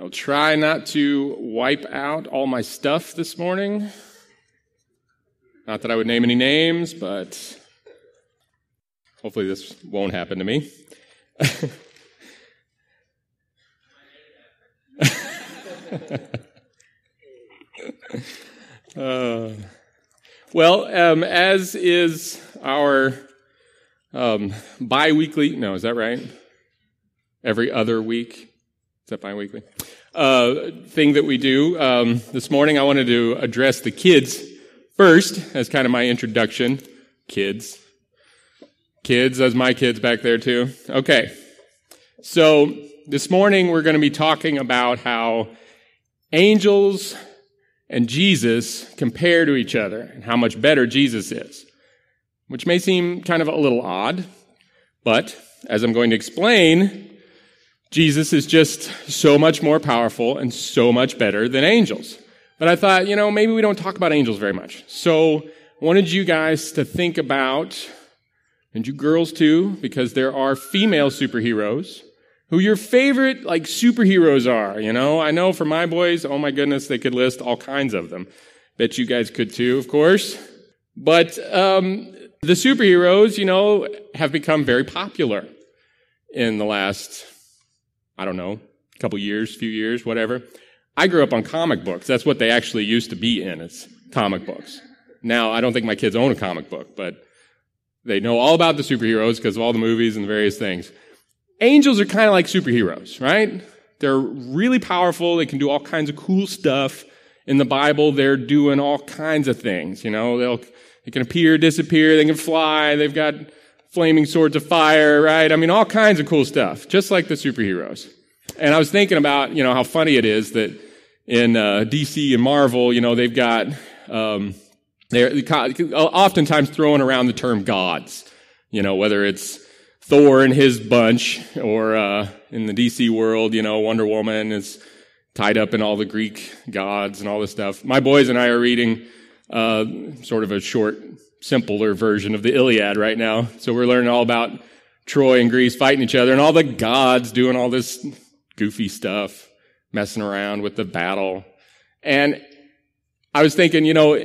I'll try not to wipe out all my stuff this morning. Not that I would name any names, but hopefully this won't happen to me. uh, well, um, as is our um, bi weekly, no, is that right? Every other week? Is that bi weekly? Uh, thing that we do. Um, this morning I wanted to address the kids first as kind of my introduction. Kids. Kids, as my kids back there too. Okay. So this morning we're going to be talking about how angels and Jesus compare to each other and how much better Jesus is, which may seem kind of a little odd, but as I'm going to explain, Jesus is just so much more powerful and so much better than angels. But I thought, you know, maybe we don't talk about angels very much. So I wanted you guys to think about, and you girls too, because there are female superheroes who your favorite like superheroes are. You know, I know for my boys, oh my goodness, they could list all kinds of them. Bet you guys could too, of course. But um, the superheroes, you know, have become very popular in the last, I don't know, a couple years, few years, whatever. I grew up on comic books. That's what they actually used to be in. It's comic books. Now, I don't think my kids own a comic book, but they know all about the superheroes because of all the movies and the various things angels are kind of like superheroes, right? They're really powerful. They can do all kinds of cool stuff. In the Bible, they're doing all kinds of things. You know, they'll, they can appear, disappear, they can fly, they've got flaming swords of fire, right? I mean, all kinds of cool stuff, just like the superheroes. And I was thinking about, you know, how funny it is that in uh, DC and Marvel, you know, they've got, um, they're oftentimes throwing around the term gods. You know, whether it's Thor and his bunch, or uh, in the DC world, you know, Wonder Woman is tied up in all the Greek gods and all this stuff. My boys and I are reading uh, sort of a short, simpler version of the Iliad right now. So we're learning all about Troy and Greece fighting each other and all the gods doing all this goofy stuff, messing around with the battle. And I was thinking, you know,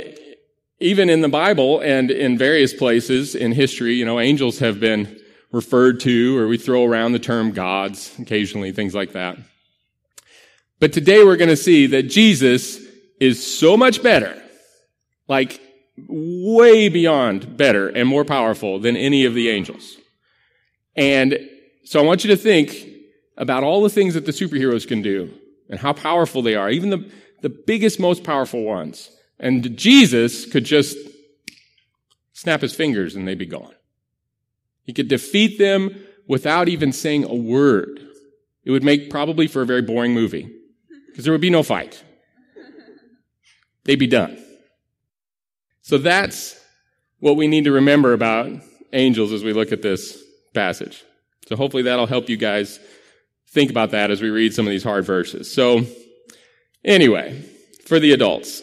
even in the Bible and in various places in history, you know, angels have been referred to, or we throw around the term gods occasionally, things like that. But today we're going to see that Jesus is so much better, like way beyond better and more powerful than any of the angels. And so I want you to think about all the things that the superheroes can do and how powerful they are, even the, the biggest, most powerful ones. And Jesus could just snap his fingers and they'd be gone. He could defeat them without even saying a word. It would make probably for a very boring movie because there would be no fight. They'd be done. So that's what we need to remember about angels as we look at this passage. So hopefully that'll help you guys think about that as we read some of these hard verses. So anyway, for the adults,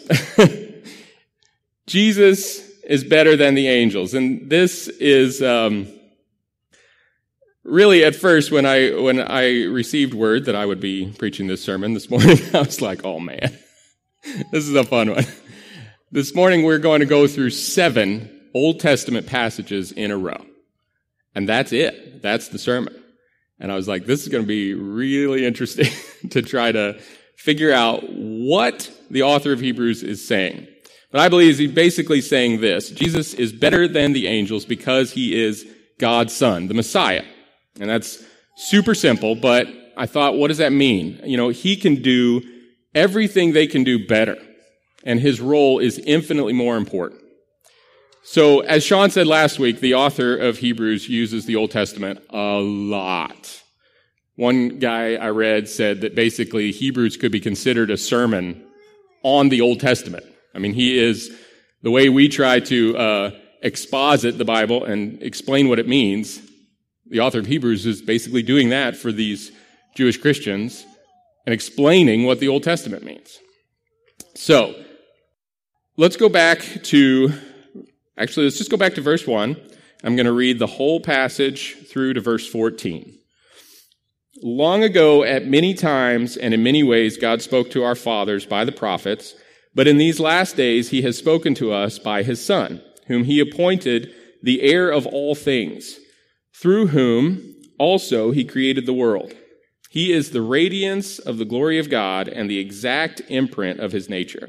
Jesus is better than the angels. And this is, um, really at first when I when I received word that I would be preaching this sermon this morning, I was like, "Oh man, this is a fun one." This morning we're going to go through seven Old Testament passages in a row, and that's it. That's the sermon. And I was like, "This is going to be really interesting to try to figure out what the author of Hebrews is saying." But I believe he's basically saying this: Jesus is better than the angels because he is God's son, the Messiah. And that's super simple, but I thought, what does that mean? You know, he can do everything they can do better, and his role is infinitely more important. So, as Sean said last week, the author of Hebrews uses the Old Testament a lot. One guy I read said that basically Hebrews could be considered a sermon on the Old Testament. I mean, he is the way we try to uh, exposit the Bible and explain what it means the author of Hebrews is basically doing that for these Jewish Christians and explaining what the Old Testament means. So, let's go back to, actually, let's just go back to verse 1. I'm going to read the whole passage through to verse 14. Long ago, at many times and in many ways, God spoke to our fathers by the prophets, but in these last days, he has spoken to us by his Son, whom he appointed the heir of all things, through whom also he created the world. He is the radiance of the glory of God and the exact imprint of his nature.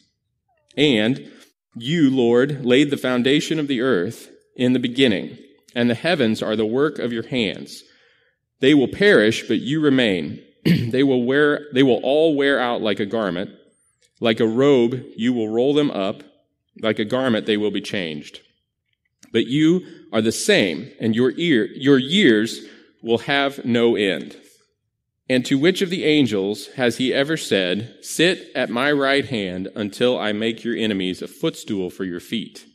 And you, Lord, laid the foundation of the earth in the beginning, and the heavens are the work of your hands. They will perish, but you remain they will wear, they will all wear out like a garment. Like a robe, you will roll them up. Like a garment, they will be changed. But you are the same, and your ear, your years will have no end. And to which of the angels has he ever said, Sit at my right hand until I make your enemies a footstool for your feet?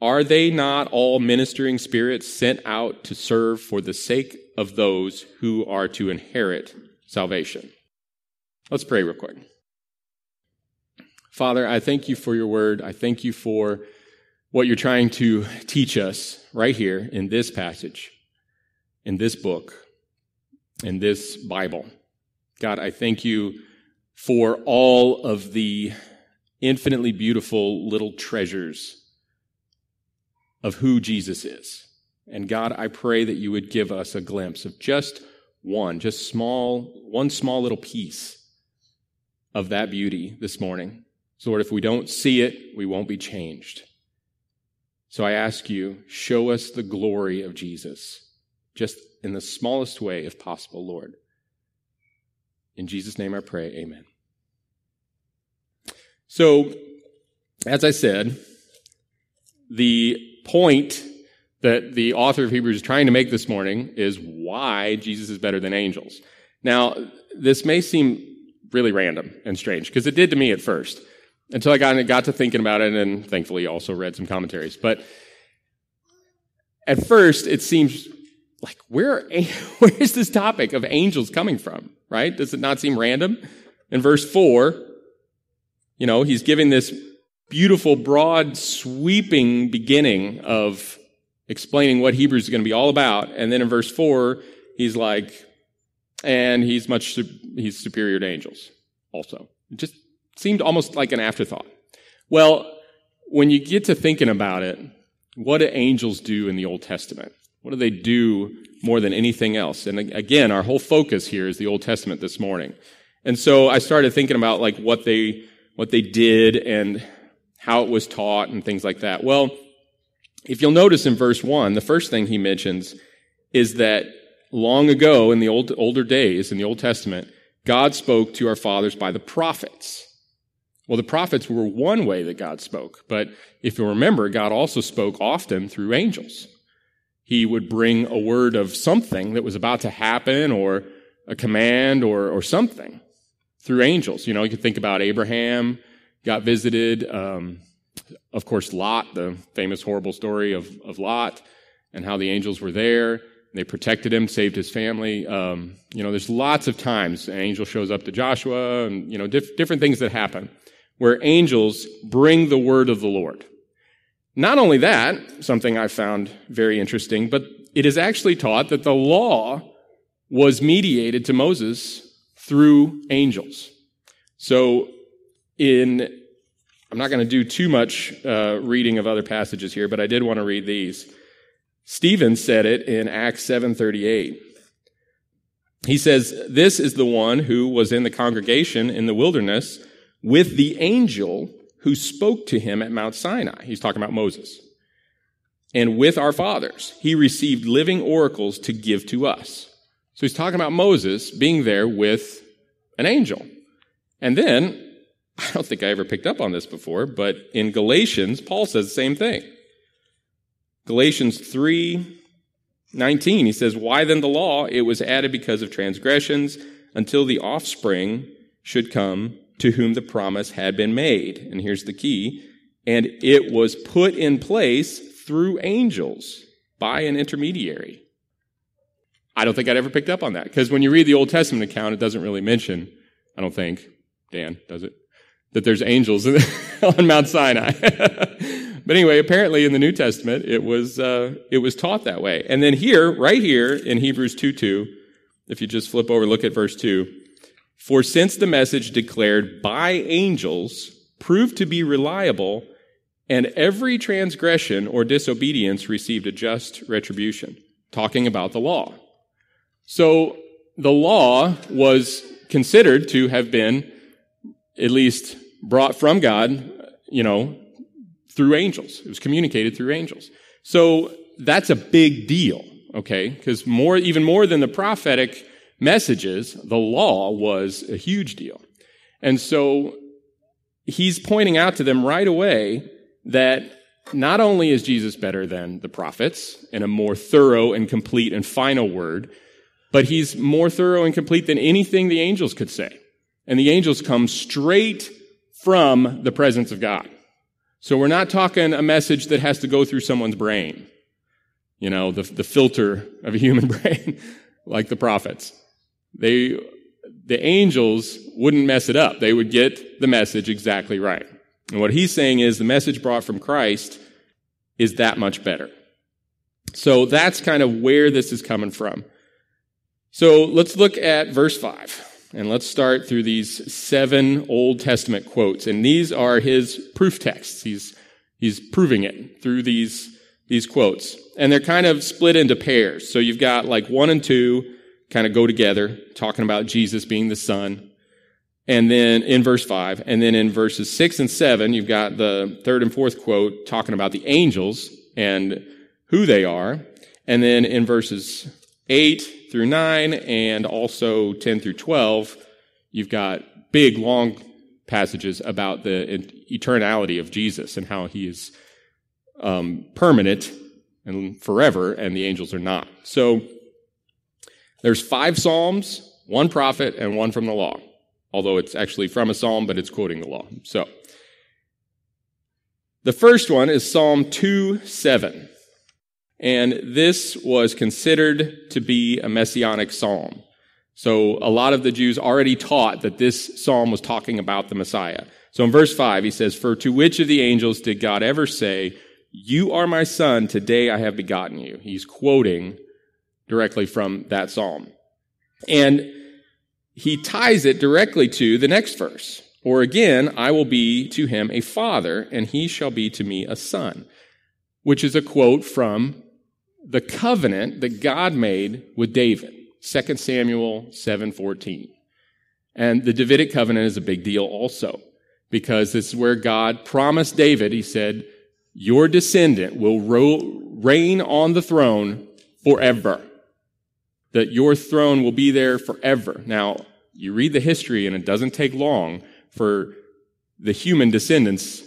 Are they not all ministering spirits sent out to serve for the sake of those who are to inherit salvation. Let's pray real quick. Father, I thank you for your word. I thank you for what you're trying to teach us right here in this passage, in this book, in this Bible. God, I thank you for all of the infinitely beautiful little treasures of who Jesus is. And God, I pray that you would give us a glimpse of just one, just small, one small little piece of that beauty this morning. So, Lord, if we don't see it, we won't be changed. So I ask you, show us the glory of Jesus, just in the smallest way, if possible, Lord. In Jesus' name I pray, amen. So, as I said, the point that the author of Hebrews is trying to make this morning is why Jesus is better than angels. Now, this may seem really random and strange because it did to me at first until I got, got to thinking about it and thankfully also read some commentaries. But at first, it seems like where, where is this topic of angels coming from, right? Does it not seem random? In verse 4, you know, he's giving this beautiful, broad, sweeping beginning of explaining what Hebrews is going to be all about. And then in verse 4, he's like, and he's much, he's superior to angels also. It just seemed almost like an afterthought. Well, when you get to thinking about it, what do angels do in the Old Testament? What do they do more than anything else? And again, our whole focus here is the Old Testament this morning. And so I started thinking about like what they, what they did and how it was taught and things like that. Well, if you'll notice in verse 1, the first thing he mentions is that long ago in the old, older days, in the Old Testament, God spoke to our fathers by the prophets. Well, the prophets were one way that God spoke, but if you remember, God also spoke often through angels. He would bring a word of something that was about to happen or a command or, or something through angels. You know, you could think about Abraham got visited. Um, of course, Lot, the famous horrible story of, of Lot and how the angels were there. They protected him, saved his family. Um, you know, there's lots of times an angel shows up to Joshua and, you know, diff- different things that happen where angels bring the word of the Lord. Not only that, something I found very interesting, but it is actually taught that the law was mediated to Moses through angels. So in I'm not going to do too much uh, reading of other passages here, but I did want to read these. Stephen said it in Acts 7:38. He says, This is the one who was in the congregation in the wilderness with the angel who spoke to him at Mount Sinai. He's talking about Moses. And with our fathers, he received living oracles to give to us. So he's talking about Moses being there with an angel. And then, I don't think I ever picked up on this before, but in Galatians, Paul says the same thing. Galatians 3 19, he says, Why then the law? It was added because of transgressions until the offspring should come to whom the promise had been made. And here's the key. And it was put in place through angels by an intermediary. I don't think I'd ever picked up on that because when you read the Old Testament account, it doesn't really mention, I don't think, Dan, does it? That there's angels on Mount Sinai. but anyway, apparently in the New Testament, it was, uh, it was taught that way. And then here, right here in Hebrews 2 2, if you just flip over, look at verse 2. For since the message declared by angels proved to be reliable, and every transgression or disobedience received a just retribution, talking about the law. So the law was considered to have been at least brought from God, you know, through angels. It was communicated through angels. So that's a big deal, okay? Because more, even more than the prophetic messages, the law was a huge deal. And so he's pointing out to them right away that not only is Jesus better than the prophets in a more thorough and complete and final word, but he's more thorough and complete than anything the angels could say. And the angels come straight from the presence of God. So we're not talking a message that has to go through someone's brain, you know, the, the filter of a human brain, like the prophets. They, the angels wouldn't mess it up. They would get the message exactly right. And what he's saying is the message brought from Christ is that much better. So that's kind of where this is coming from. So let's look at verse 5. And let's start through these seven Old Testament quotes. And these are his proof texts. He's, he's proving it through these, these quotes. And they're kind of split into pairs. So you've got like one and two kind of go together, talking about Jesus being the Son. And then in verse 5, and then in verses 6 and 7, you've got the third and fourth quote talking about the angels and who they are. And then in verses 8 through 9 and also 10 through 12, you've got big, long passages about the eternality of Jesus and how he is um, permanent and forever, and the angels are not. So there's five psalms, one prophet, and one from the law although it's actually from a psalm, but it's quoting the law. So, the first one is Psalm 2 7. And this was considered to be a messianic psalm. So a lot of the Jews already taught that this psalm was talking about the Messiah. So in verse 5, he says, For to which of the angels did God ever say, You are my son, today I have begotten you? He's quoting directly from that psalm. And he ties it directly to the next verse. Or again, I will be to him a father, and he shall be to me a son, which is a quote from the covenant that God made with David, 2 Samuel 7:14. And the Davidic covenant is a big deal also, because this is where God promised David, he said, your descendant will reign on the throne forever that your throne will be there forever. Now, you read the history and it doesn't take long for the human descendants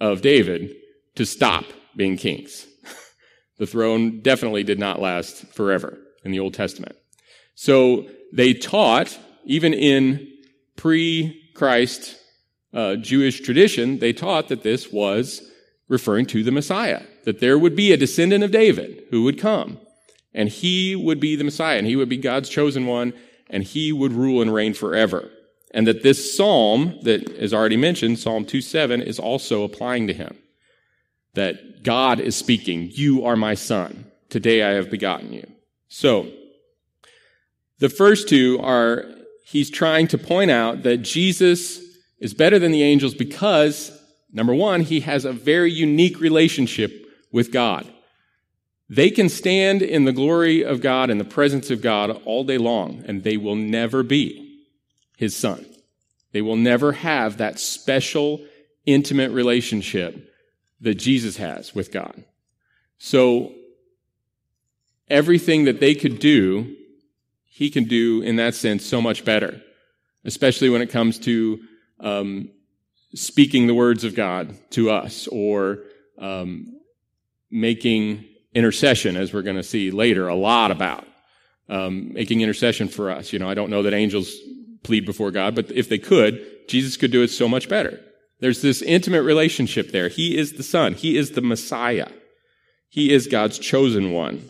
of David to stop being kings. the throne definitely did not last forever in the Old Testament. So they taught, even in pre-Christ uh, Jewish tradition, they taught that this was referring to the Messiah, that there would be a descendant of David who would come and he would be the Messiah, and he would be God's chosen one, and he would rule and reign forever. And that this psalm that is already mentioned, Psalm 2:7, is also applying to him. That God is speaking, You are my son. Today I have begotten you. So, the first two are, he's trying to point out that Jesus is better than the angels because, number one, he has a very unique relationship with God. They can stand in the glory of God and the presence of God all day long, and they will never be his son. They will never have that special, intimate relationship that Jesus has with God. So, everything that they could do, he can do in that sense so much better, especially when it comes to um, speaking the words of God to us or um, making intercession, as we're going to see later a lot about. Um, making intercession for us. You know, I don't know that angels plead before God, but if they could, Jesus could do it so much better. There's this intimate relationship there. He is the Son. He is the Messiah. He is God's chosen one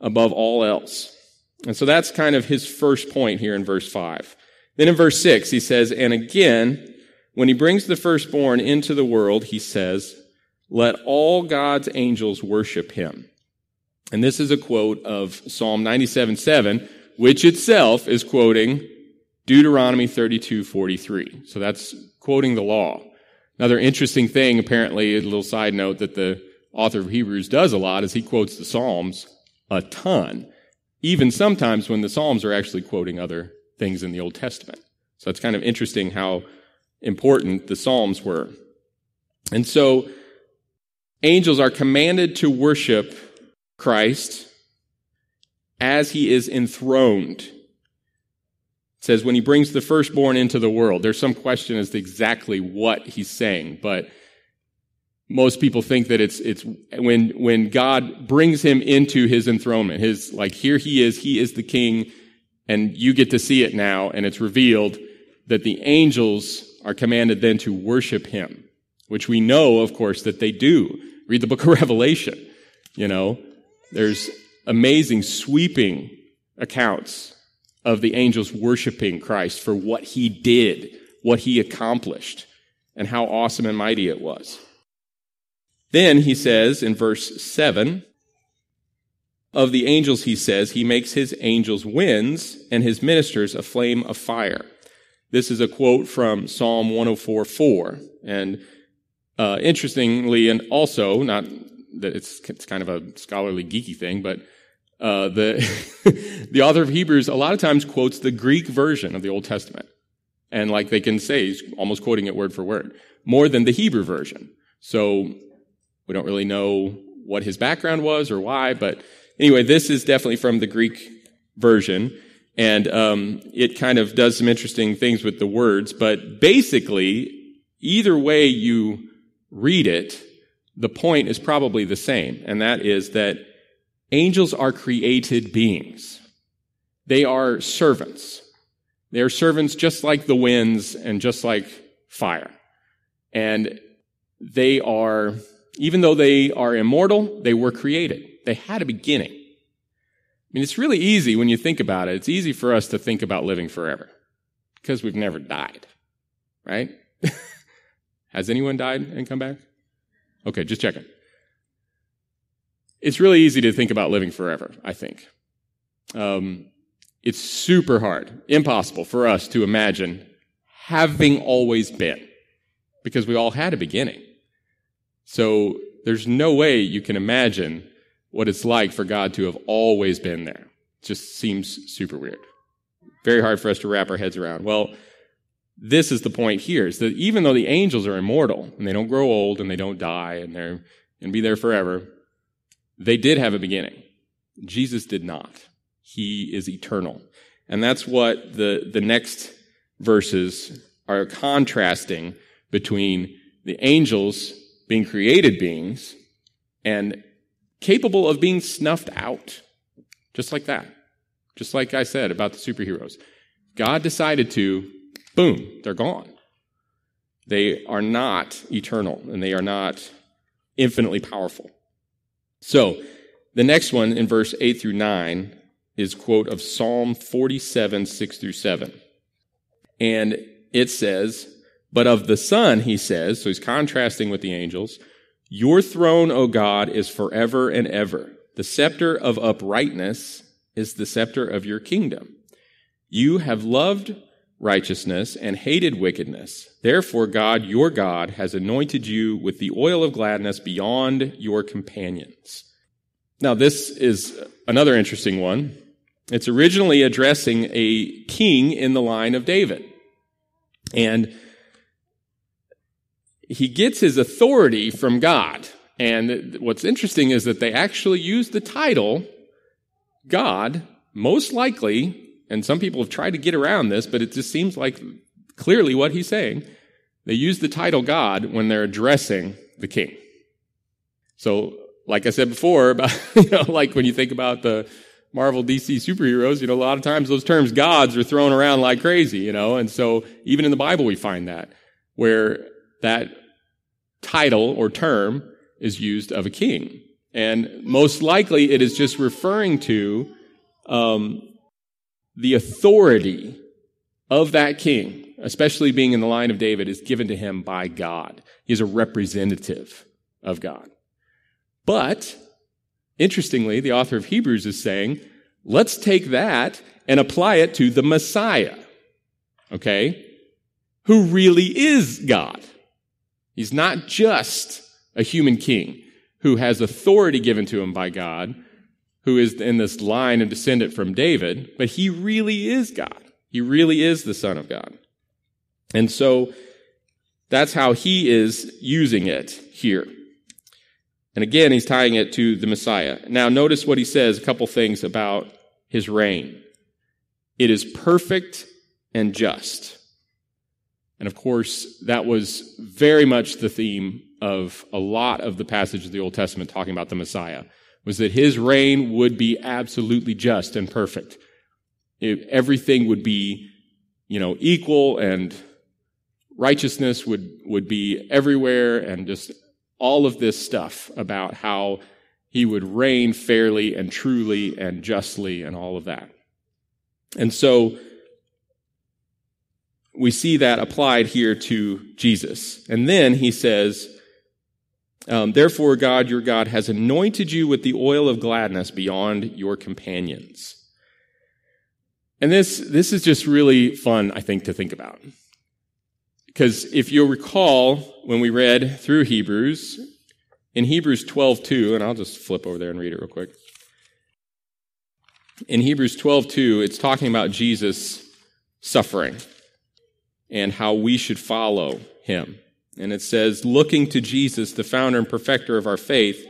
above all else. And so that's kind of his first point here in verse 5. Then in verse 6, he says, And again, when he brings the firstborn into the world, he says, Let all God's angels worship him. And this is a quote of Psalm 97 7, which itself is quoting Deuteronomy 32 43. So that's quoting the law. Another interesting thing, apparently, a little side note that the author of Hebrews does a lot is he quotes the Psalms a ton, even sometimes when the Psalms are actually quoting other things in the Old Testament. So it's kind of interesting how important the Psalms were. And so angels are commanded to worship Christ as he is enthroned. It says when he brings the firstborn into the world. There's some question as to exactly what he's saying, but most people think that it's it's when when God brings him into his enthronement. His like here he is, he is the king, and you get to see it now, and it's revealed that the angels are commanded then to worship him, which we know, of course, that they do. Read the book of Revelation. You know, there's amazing, sweeping accounts of the angels worshiping Christ for what he did, what he accomplished, and how awesome and mighty it was. Then he says in verse 7 of the angels, he says, he makes his angels winds and his ministers a flame of fire. This is a quote from Psalm 104 4. And uh, interestingly, and also, not that it's, it's kind of a scholarly geeky thing, but uh, the the author of Hebrews a lot of times quotes the Greek version of the Old Testament, and like they can say, he's almost quoting it word for word, more than the Hebrew version. So we don't really know what his background was or why, but anyway, this is definitely from the Greek version. And um, it kind of does some interesting things with the words, but basically, either way you read it, the point is probably the same, and that is that angels are created beings. They are servants. They are servants just like the winds and just like fire. And they are even though they are immortal, they were created. They had a beginning. I mean, it's really easy when you think about it. It's easy for us to think about living forever because we've never died, right? Has anyone died and come back? Okay, just checking. It's really easy to think about living forever, I think. Um, it's super hard, impossible for us to imagine having always been because we all had a beginning. So there's no way you can imagine what it's like for God to have always been there. It just seems super weird. Very hard for us to wrap our heads around. Well, this is the point here is that even though the angels are immortal and they don't grow old and they don't die and they're and be there forever, they did have a beginning. Jesus did not. He is eternal. And that's what the, the next verses are contrasting between the angels being created beings and capable of being snuffed out. Just like that. Just like I said about the superheroes. God decided to, boom, they're gone. They are not eternal and they are not infinitely powerful. So, the next one in verse 8 through 9 is quote of Psalm 47, 6 through 7. And it says, but of the Son, he says, so he's contrasting with the angels, your throne, O God, is forever and ever. The scepter of uprightness is the scepter of your kingdom. You have loved righteousness and hated wickedness. Therefore, God, your God, has anointed you with the oil of gladness beyond your companions. Now, this is another interesting one. It's originally addressing a king in the line of David. And he gets his authority from God. And what's interesting is that they actually use the title God, most likely, and some people have tried to get around this, but it just seems like clearly what he's saying. They use the title God when they're addressing the king. So, like I said before, about, you know, like when you think about the Marvel DC superheroes, you know, a lot of times those terms gods are thrown around like crazy, you know, and so even in the Bible we find that, where that title or term is used of a king. And most likely it is just referring to um, the authority of that king, especially being in the line of David, is given to him by God. He is a representative of God. But, interestingly, the author of Hebrews is saying, let's take that and apply it to the Messiah. Okay? Who really is God. He's not just a human king who has authority given to him by God, who is in this line of descendant from David, but he really is God. He really is the Son of God. And so that's how he is using it here. And again, he's tying it to the Messiah. Now, notice what he says, a couple things about his reign. It is perfect and just. And of course, that was very much the theme of a lot of the passages of the Old Testament talking about the Messiah, was that his reign would be absolutely just and perfect. It, everything would be, you know, equal and righteousness would, would be everywhere and just all of this stuff about how he would reign fairly and truly and justly and all of that. And so we see that applied here to Jesus. And then he says, um, Therefore, God, your God, has anointed you with the oil of gladness beyond your companions. And this, this is just really fun, I think, to think about. Because if you'll recall, when we read through Hebrews, in Hebrews 12:2, and I'll just flip over there and read it real quick. In Hebrews 12:2, it's talking about Jesus suffering and how we should follow him. And it says, looking to Jesus, the founder and perfecter of our faith,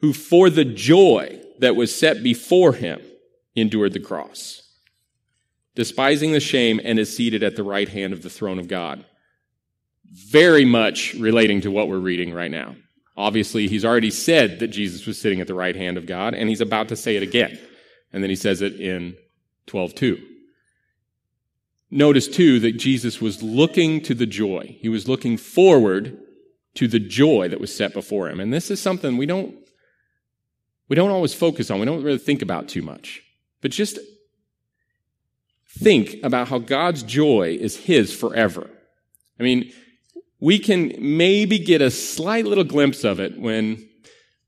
who for the joy that was set before him endured the cross, despising the shame, and is seated at the right hand of the throne of God very much relating to what we're reading right now. Obviously, he's already said that Jesus was sitting at the right hand of God, and he's about to say it again. And then he says it in 12:2. Notice too that Jesus was looking to the joy. He was looking forward to the joy that was set before him. And this is something we don't we don't always focus on. We don't really think about too much. But just think about how God's joy is his forever. I mean, we can maybe get a slight little glimpse of it when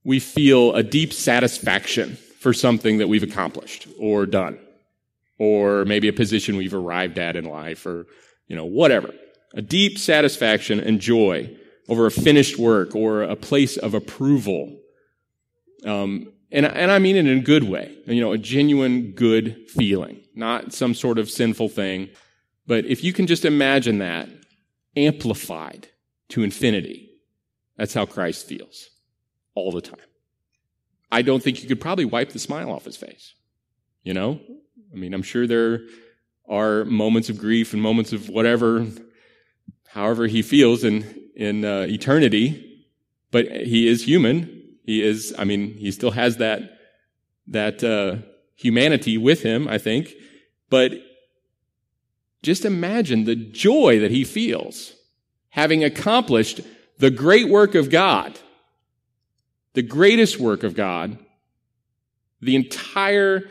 we feel a deep satisfaction for something that we've accomplished or done, or maybe a position we've arrived at in life, or, you know, whatever. A deep satisfaction and joy over a finished work or a place of approval. Um, and, and I mean it in a good way, you know, a genuine good feeling, not some sort of sinful thing. But if you can just imagine that, amplified to infinity. That's how Christ feels all the time. I don't think you could probably wipe the smile off his face. You know? I mean, I'm sure there are moments of grief and moments of whatever, however he feels in, in uh, eternity, but he is human. He is, I mean, he still has that, that, uh, humanity with him, I think. But just imagine the joy that he feels having accomplished the great work of God, the greatest work of God, the entire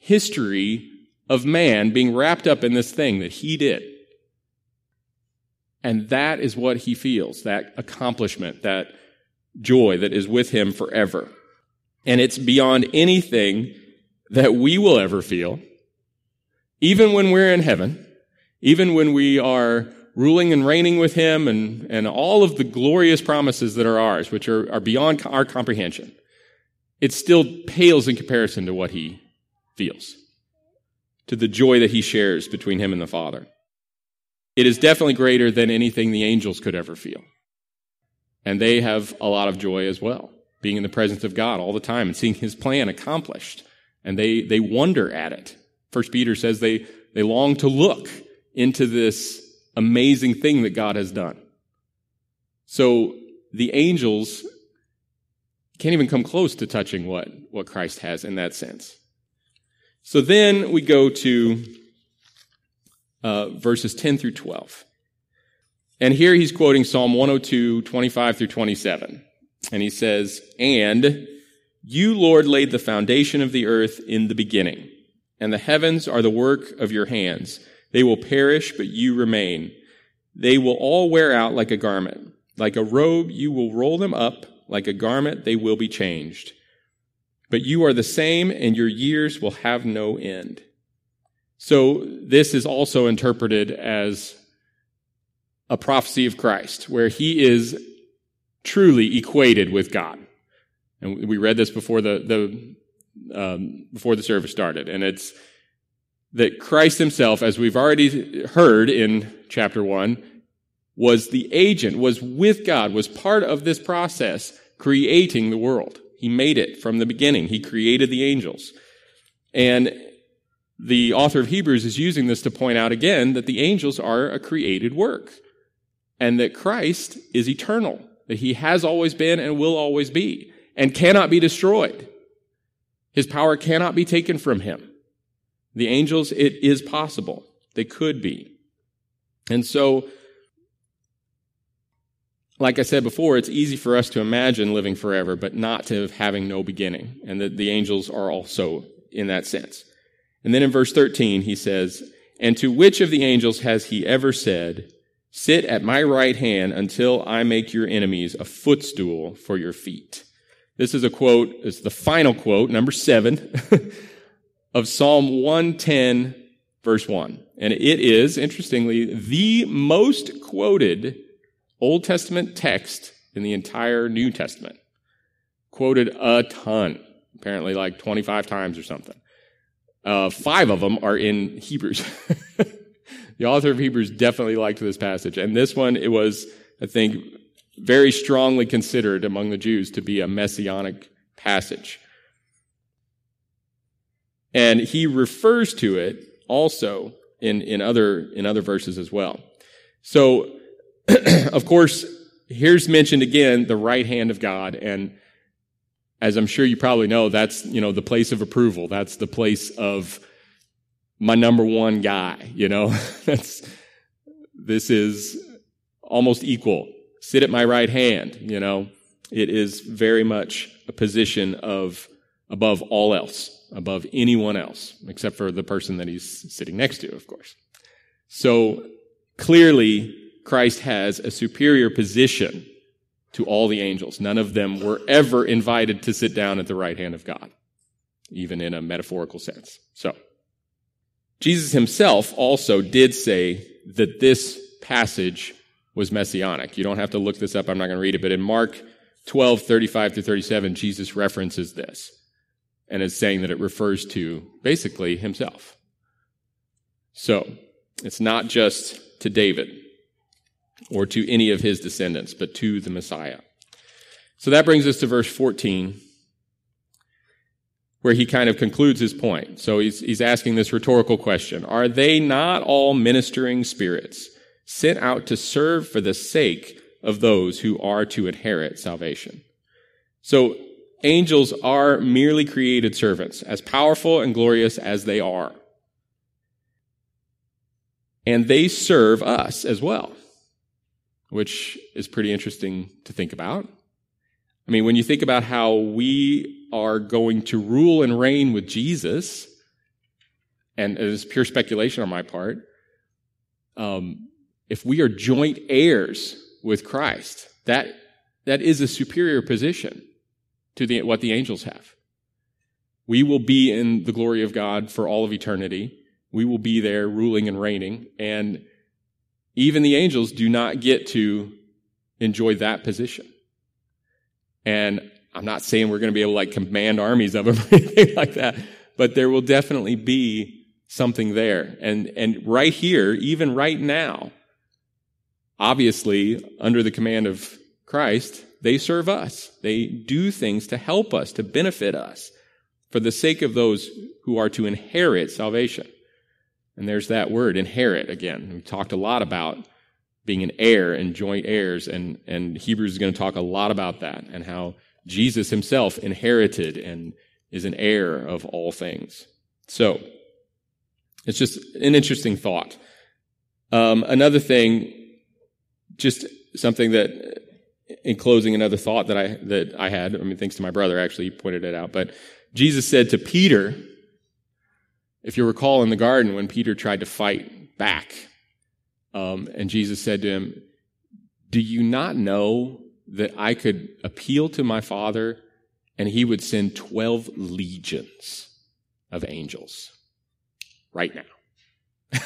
history of man being wrapped up in this thing that he did. And that is what he feels, that accomplishment, that joy that is with him forever. And it's beyond anything that we will ever feel, even when we're in heaven even when we are ruling and reigning with him and, and all of the glorious promises that are ours, which are, are beyond our comprehension. it still pales in comparison to what he feels, to the joy that he shares between him and the Father. It is definitely greater than anything the angels could ever feel. And they have a lot of joy as well, being in the presence of God all the time and seeing his plan accomplished. And they, they wonder at it. First Peter says they, they long to look into this amazing thing that God has done. So the angels can't even come close to touching what, what Christ has in that sense. So then we go to uh, verses 10 through 12. And here he's quoting Psalm 102, 25 through 27. And he says, And you, Lord, laid the foundation of the earth in the beginning, and the heavens are the work of your hands. They will perish, but you remain. They will all wear out like a garment. Like a robe, you will roll them up. Like a garment, they will be changed. But you are the same, and your years will have no end. So this is also interpreted as a prophecy of Christ, where he is truly equated with God. And we read this before the, the um, before the service started, and it's that Christ himself, as we've already heard in chapter one, was the agent, was with God, was part of this process, creating the world. He made it from the beginning. He created the angels. And the author of Hebrews is using this to point out again that the angels are a created work and that Christ is eternal, that he has always been and will always be and cannot be destroyed. His power cannot be taken from him. The angels, it is possible. They could be. And so, like I said before, it's easy for us to imagine living forever, but not to having no beginning. And that the angels are also in that sense. And then in verse 13, he says, And to which of the angels has he ever said, Sit at my right hand until I make your enemies a footstool for your feet? This is a quote, it's the final quote, number seven, of Psalm 110, verse 1. And it is, interestingly, the most quoted Old Testament text in the entire New Testament. Quoted a ton, apparently like 25 times or something. Uh, five of them are in Hebrews. the author of Hebrews definitely liked this passage. And this one, it was, I think, very strongly considered among the Jews to be a messianic passage. And he refers to it also in, in other, in other verses as well. So, of course, here's mentioned again the right hand of God. And as I'm sure you probably know, that's, you know, the place of approval. That's the place of my number one guy, you know, that's, this is almost equal. Sit at my right hand, you know, it is very much a position of above all else, above anyone else, except for the person that he's sitting next to, of course. So clearly, Christ has a superior position to all the angels. None of them were ever invited to sit down at the right hand of God, even in a metaphorical sense. So, Jesus himself also did say that this passage was messianic. You don't have to look this up. I'm not going to read it, but in Mark 12, 35 to 37, Jesus references this and is saying that it refers to basically himself. So, it's not just to David or to any of his descendants, but to the Messiah. So that brings us to verse 14, where he kind of concludes his point. So he's, he's asking this rhetorical question Are they not all ministering spirits sent out to serve for the sake of those who are to inherit salvation? So angels are merely created servants, as powerful and glorious as they are. And they serve us as well which is pretty interesting to think about. I mean, when you think about how we are going to rule and reign with Jesus, and it is pure speculation on my part, um, if we are joint heirs with Christ, that, that is a superior position to the, what the angels have. We will be in the glory of God for all of eternity. We will be there ruling and reigning. And even the angels do not get to enjoy that position. And I'm not saying we're going to be able to like command armies of them or anything like that, but there will definitely be something there. And, and right here, even right now, obviously under the command of Christ, they serve us. They do things to help us, to benefit us for the sake of those who are to inherit salvation. And there's that word, inherit, again. We talked a lot about being an heir and joint heirs, and, and Hebrews is going to talk a lot about that and how Jesus himself inherited and is an heir of all things. So, it's just an interesting thought. Um, another thing, just something that, in closing, another thought that I that I had. I mean, thanks to my brother, actually, he pointed it out. But Jesus said to Peter, if you recall in the garden when Peter tried to fight back, um, and Jesus said to him, "Do you not know that I could appeal to my Father, and He would send twelve legions of angels right now?"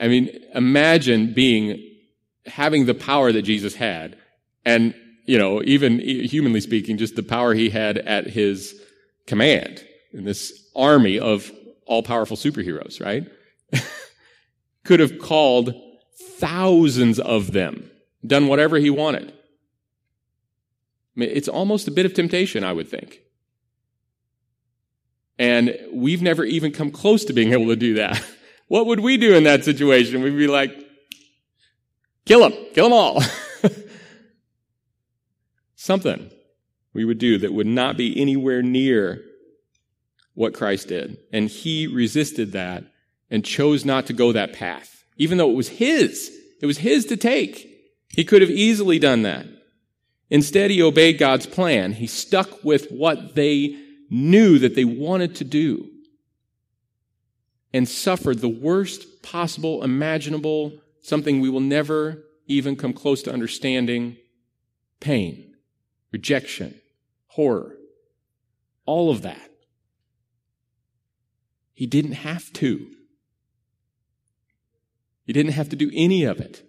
I mean, imagine being having the power that Jesus had, and you know, even humanly speaking, just the power he had at his command in this army of all powerful superheroes, right? Could have called thousands of them, done whatever he wanted. I mean, it's almost a bit of temptation, I would think. And we've never even come close to being able to do that. What would we do in that situation? We'd be like, kill them, kill them all. Something we would do that would not be anywhere near what Christ did. And he resisted that and chose not to go that path, even though it was his. It was his to take. He could have easily done that. Instead, he obeyed God's plan. He stuck with what they knew that they wanted to do and suffered the worst possible, imaginable, something we will never even come close to understanding pain rejection, horror, all of that. He didn't have to. He didn't have to do any of it.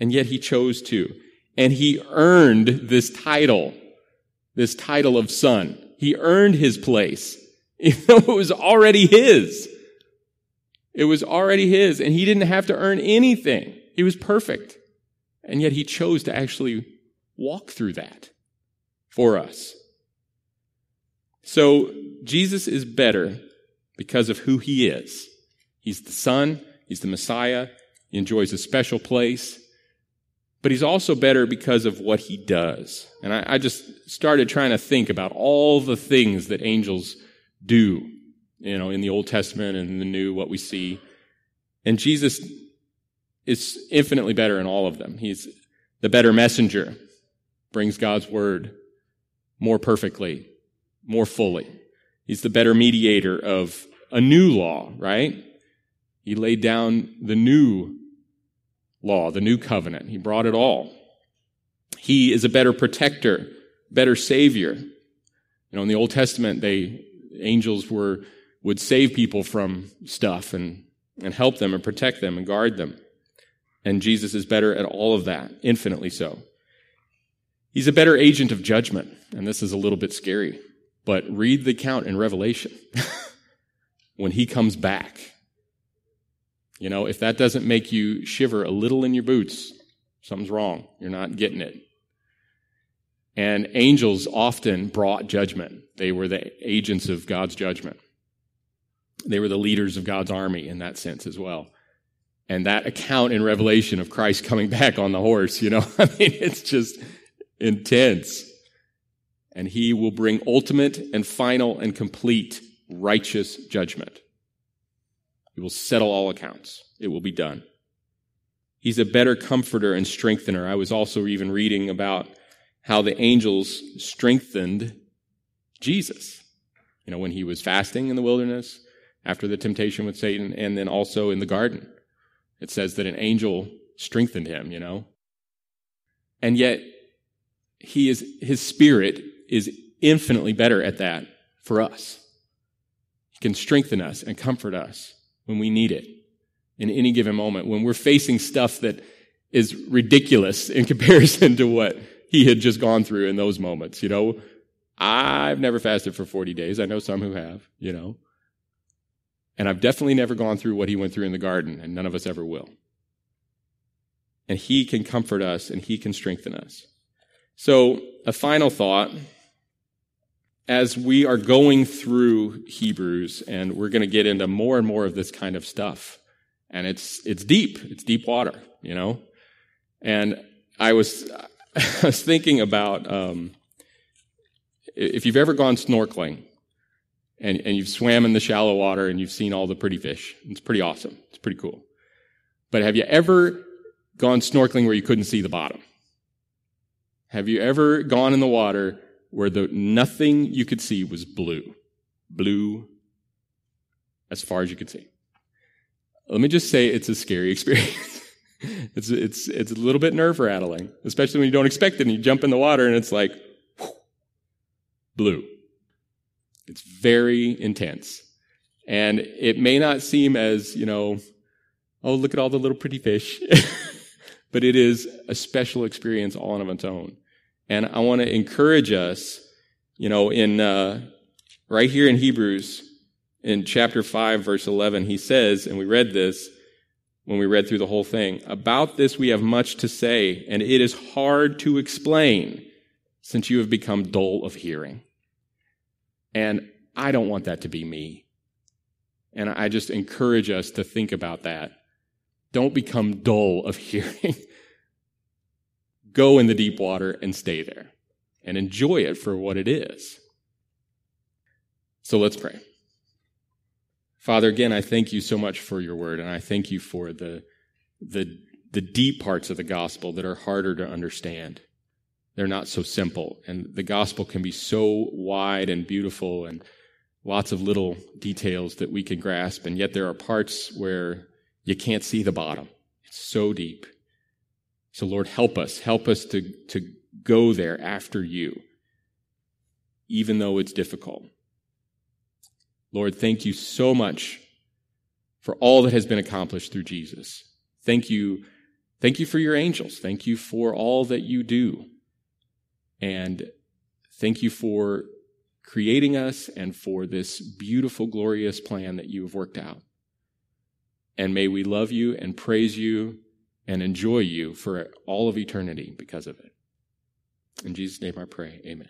And yet he chose to. And he earned this title, this title of son. He earned his place, even though it was already his. It was already his, and he didn't have to earn anything. He was perfect. And yet he chose to actually walk through that for us. So Jesus is better because of who he is. He's the Son, he's the Messiah, he enjoys a special place, but he's also better because of what he does. And I, I just started trying to think about all the things that angels do, you know, in the Old Testament and the New, what we see. And Jesus is infinitely better in all of them. He's the better messenger, brings God's word more perfectly, more fully. He's the better mediator of a new law, right? He laid down the new law, the new covenant. He brought it all. He is a better protector, better savior. You know, in the Old Testament, they, angels were, would save people from stuff and, and help them and protect them and guard them. And Jesus is better at all of that, infinitely so. He's a better agent of judgment, and this is a little bit scary, but read the account in Revelation when he comes back. You know, if that doesn't make you shiver a little in your boots, something's wrong. You're not getting it. And angels often brought judgment. They were the agents of God's judgment. They were the leaders of God's army in that sense as well. And that account in Revelation of Christ coming back on the horse, you know, I mean, it's just, intense. And he will bring ultimate and final and complete righteous judgment. He will settle all accounts. It will be done. He's a better comforter and strengthener. I was also even reading about how the angels strengthened Jesus. You know, when he was fasting in the wilderness, after the temptation with Satan, and then also in the garden. It says that an angel strengthened him, you know. And yet, he is, his spirit is infinitely better at that for us. Can strengthen us and comfort us when we need it in any given moment. When we're facing stuff that is ridiculous in comparison to what he had just gone through in those moments. You know, I've never fasted for 40 days. I know some who have, you know. And I've definitely never gone through what he went through in the garden, and none of us ever will. And he can comfort us and he can strengthen us. So, a final thought as we are going through Hebrews, and we're going to get into more and more of this kind of stuff. And it's, it's deep. It's deep water, you know? And I was, I was thinking about, um, if you've ever gone snorkeling and, and you've swam in the shallow water and you've seen all the pretty fish, it's pretty awesome. It's pretty cool. But have you ever gone snorkeling where you couldn't see the bottom? Have you ever gone in the water where the nothing you could see was blue? Blue as far as you could see. Let me just say it's a scary experience. it's, it's, it's a little bit nerve rattling, especially when you don't expect it and you jump in the water and it's like, blue. It's very intense. And it may not seem as, you know, oh, look at all the little pretty fish. but it is a special experience all on its own. And I want to encourage us, you know, in, uh, right here in Hebrews, in chapter 5, verse 11, he says, and we read this when we read through the whole thing, about this we have much to say, and it is hard to explain since you have become dull of hearing. And I don't want that to be me. And I just encourage us to think about that. Don't become dull of hearing. Go in the deep water and stay there and enjoy it for what it is. So let's pray. Father, again, I thank you so much for your word, and I thank you for the, the, the deep parts of the gospel that are harder to understand. They're not so simple, and the gospel can be so wide and beautiful and lots of little details that we can grasp, and yet there are parts where you can't see the bottom. It's so deep. So, Lord, help us. Help us to, to go there after you, even though it's difficult. Lord, thank you so much for all that has been accomplished through Jesus. Thank you. Thank you for your angels. Thank you for all that you do. And thank you for creating us and for this beautiful, glorious plan that you have worked out. And may we love you and praise you and enjoy you for all of eternity because of it. In Jesus' name I pray. Amen.